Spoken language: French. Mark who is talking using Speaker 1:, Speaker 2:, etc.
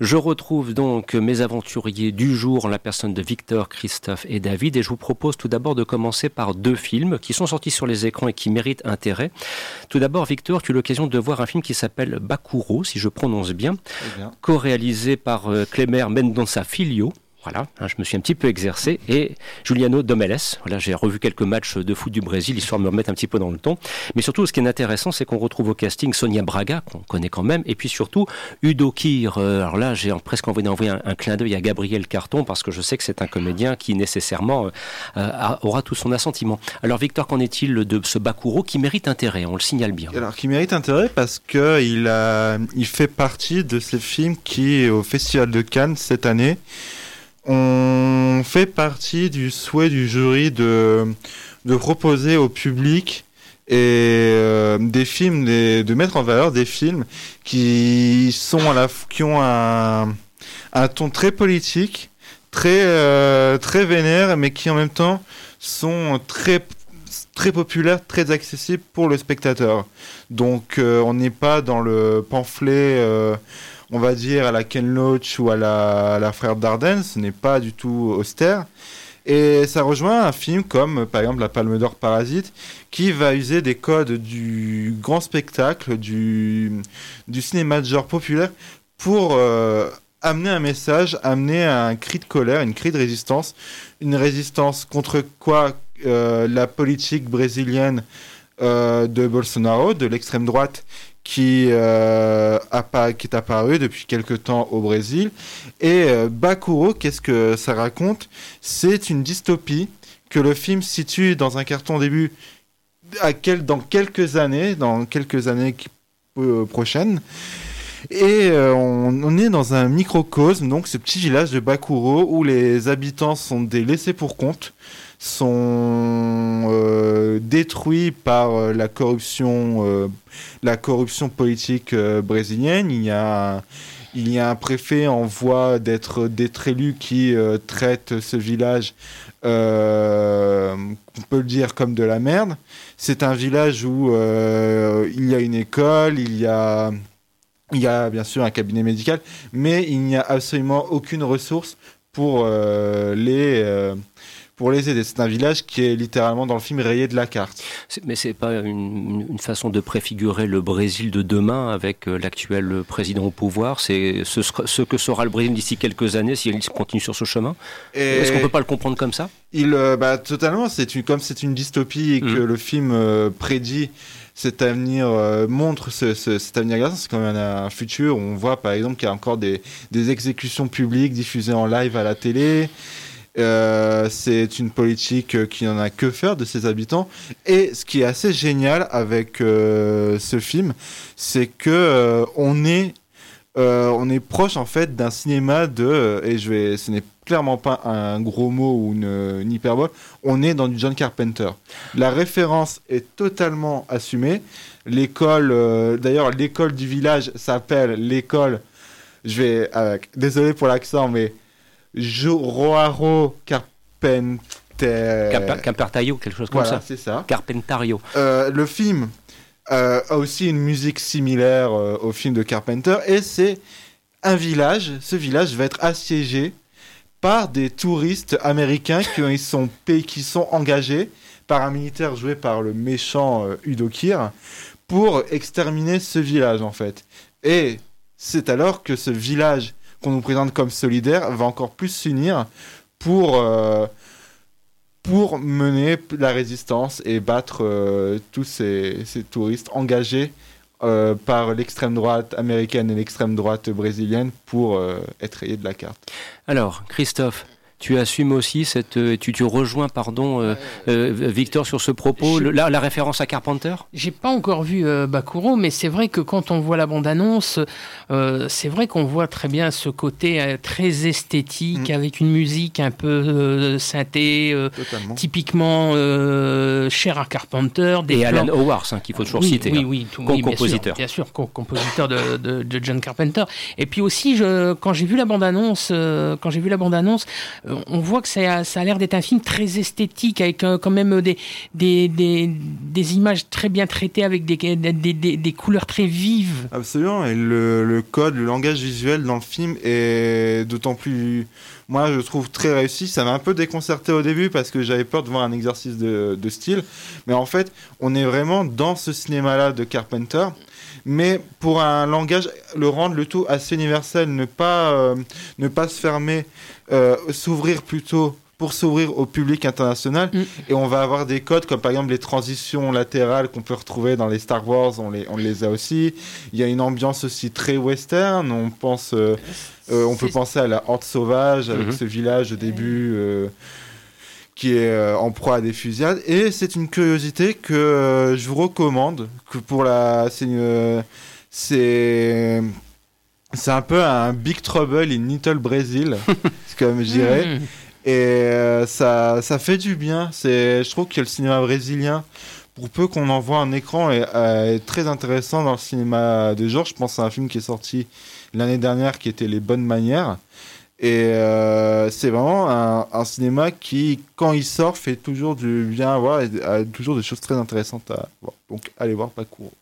Speaker 1: Je retrouve donc mes aventuriers du jour en la personne de Victor, Christophe et David et je vous propose tout d'abord de commencer par deux films qui sont sortis sur les écrans et qui méritent intérêt. Tout d'abord, Victor, tu as eu l'occasion de voir un film qui s'appelle Bakuro, si je prononce bien, bien. co-réalisé par euh, Clémer Mendonça Filho. Voilà, hein, je me suis un petit peu exercé. Et Juliano Domeles, voilà, j'ai revu quelques matchs de foot du Brésil, histoire de me remettre un petit peu dans le ton. Mais surtout, ce qui est intéressant, c'est qu'on retrouve au casting Sonia Braga, qu'on connaît quand même, et puis surtout Udo Kier. Euh, alors là, j'ai presque envie d'envoyer un, clin d'œil à Gabriel Carton, parce que je sais que c'est un comédien qui nécessairement euh, aura tout son assentiment. Alors Victor, qu'en est-il de ce Bakuro qui mérite intérêt? On le signale bien.
Speaker 2: Alors, qui mérite intérêt parce qu'il il fait partie de ces films qui, au Festival de Cannes cette année, on fait partie du souhait du jury de, de proposer au public et euh, des films, de mettre en valeur des films qui sont à la, qui ont un, un ton très politique, très euh, très vénère, mais qui en même temps sont très très populaires, très accessibles pour le spectateur. Donc euh, on n'est pas dans le pamphlet on va dire, à la Ken Loach ou à la, Frère Dardenne. Ce n'est pas du tout austère. Et ça rejoint un film comme, par exemple, La Palme d'Or Parasite, qui va user des codes du grand spectacle, du, cinéma de genre populaire, pour euh, amener un message, amener un cri de colère, une cri de résistance. Une résistance contre quoi euh, La politique brésilienne euh, de Bolsonaro, de l'extrême droite, qui, euh, qui est apparu depuis quelque temps au Brésil. Et euh, Bakuro, qu'est-ce que ça raconte? C'est une dystopie que le film situe dans un carton début dans quelques années, dans quelques années euh, prochaines. Et on, on, est dans un microcosme, donc ce petit village de Bakuro, où les habitants sont des laissés pour compte sont euh, détruits par euh, la corruption, euh, la corruption politique brésilienne. Il y a il y a un préfet en voie d'être élu qui traite ce village, on peut le dire, comme de la merde. C'est un village où il y a une école, il y a, il y a bien sûr un cabinet médical, mais il n'y a absolument aucune ressource pour les pour les aider. C'est un village qui est littéralement dans le film rayé de la carte.
Speaker 1: Mais c'est pas une, façon de préfigurer le Brésil de demain avec euh, l'actuel président au pouvoir. C'est ce, que sera le Brésil d'ici quelques années s'il continue sur ce chemin. Est-ce qu'on peut pas le comprendre comme ça?
Speaker 2: Il, euh, bah, totalement. C'est une, comme c'est une dystopie et que mm. le film euh, prédit cet avenir montre cet avenir c'est quand même un, futur où on voit par exemple qu'il y a encore des, des exécutions publiques diffusées en live à la télé. Euh, c'est une politique euh, qui n'en a que faire de ses habitants. Et ce qui est assez génial avec euh, ce film, c'est que on est on est proche en fait d'un cinéma de et je vais ce n'est clairement pas un gros mot ou une, hyperbole. On est dans du John Carpenter. La référence est totalement assumée. L'école, d'ailleurs, l'école du village s'appelle l'école. Je vais, désolé pour l'accent, mais Roaro Carpenter.
Speaker 1: Carpentario, quelque chose comme
Speaker 2: ça. c'est ça.
Speaker 1: Carpentario.
Speaker 2: Euh, le film euh, a aussi une musique similaire euh, au film de Carpenter et c'est un village. Ce village va être assiégé par des touristes américains qui sont, qui sont engagés par un militaire joué par le méchant Udo Kier pour exterminer ce village en fait. Et c'est alors que ce village qu'on nous présente comme solidaire va encore plus s'unir pour, euh, pour mener la résistance et battre euh, tous ces, ces, touristes engagés euh, par l'extrême droite américaine et l'extrême droite brésilienne pour être rayés de la carte.
Speaker 1: Alors, Christophe, tu assumes aussi cette, euh, tu, tu rejoins pardon euh, euh, Victor sur ce propos, la, la, référence à Carpenter?
Speaker 3: J'ai pas encore vu Bakuro, mais c'est vrai que quand on voit la bande annonce, c'est vrai qu'on voit très bien ce côté très esthétique mm. avec une musique un peu synthé, typiquement cher à Carpenter.
Speaker 1: Des Et Alan Howard, hein, qu'il faut toujours citer.
Speaker 3: Oui, hein. oui, tout, compositeur. Bien sûr, compositeur de, de, de, John Carpenter. Et puis aussi, je, quand j'ai vu la bande annonce, quand j'ai vu la bande annonce on voit que ça a, l'air d'être un film très esthétique, avec quand même des, des, images très bien traitées, avec des, des, couleurs très vives.
Speaker 2: Absolument, et le, le, code, le langage visuel dans le film est d'autant plus, moi je trouve très réussi. Ça m'a un peu déconcerté au début parce que j'avais peur de voir un exercice de style, mais en fait, on est vraiment dans ce cinéma-là de Carpenter mais pour un langage, le rendre le tout assez universel, ne pas, euh, ne pas se fermer, euh, s'ouvrir plutôt pour s'ouvrir au public international. Mm. Et on va avoir des codes comme par exemple les transitions latérales qu'on peut retrouver dans les Star Wars, on les, on les a aussi. Il y a une ambiance aussi très western. On, pense, euh, on peut penser à la Horde sauvage avec mm-hmm. ce village au début qui est euh, en proie à des fusillades. Et c'est une curiosité que euh, je vous recommande. Que pour la, c'est c'est c'est un peu un Big Trouble in Little Brazil, comme je dirais. Hmm. Et euh, ça, ça fait du bien. C'est, je trouve que le cinéma brésilien, pour peu qu'on en voit un écran, est, est, très intéressant dans le cinéma de genre. Je pense à un film qui est sorti l'année dernière qui était Les Bonnes Manières. Et euh, c'est vraiment un, cinéma qui, quand il sort, fait toujours du bien à voir et a toujours des choses très intéressantes à voir. Donc allez voir Pakuro.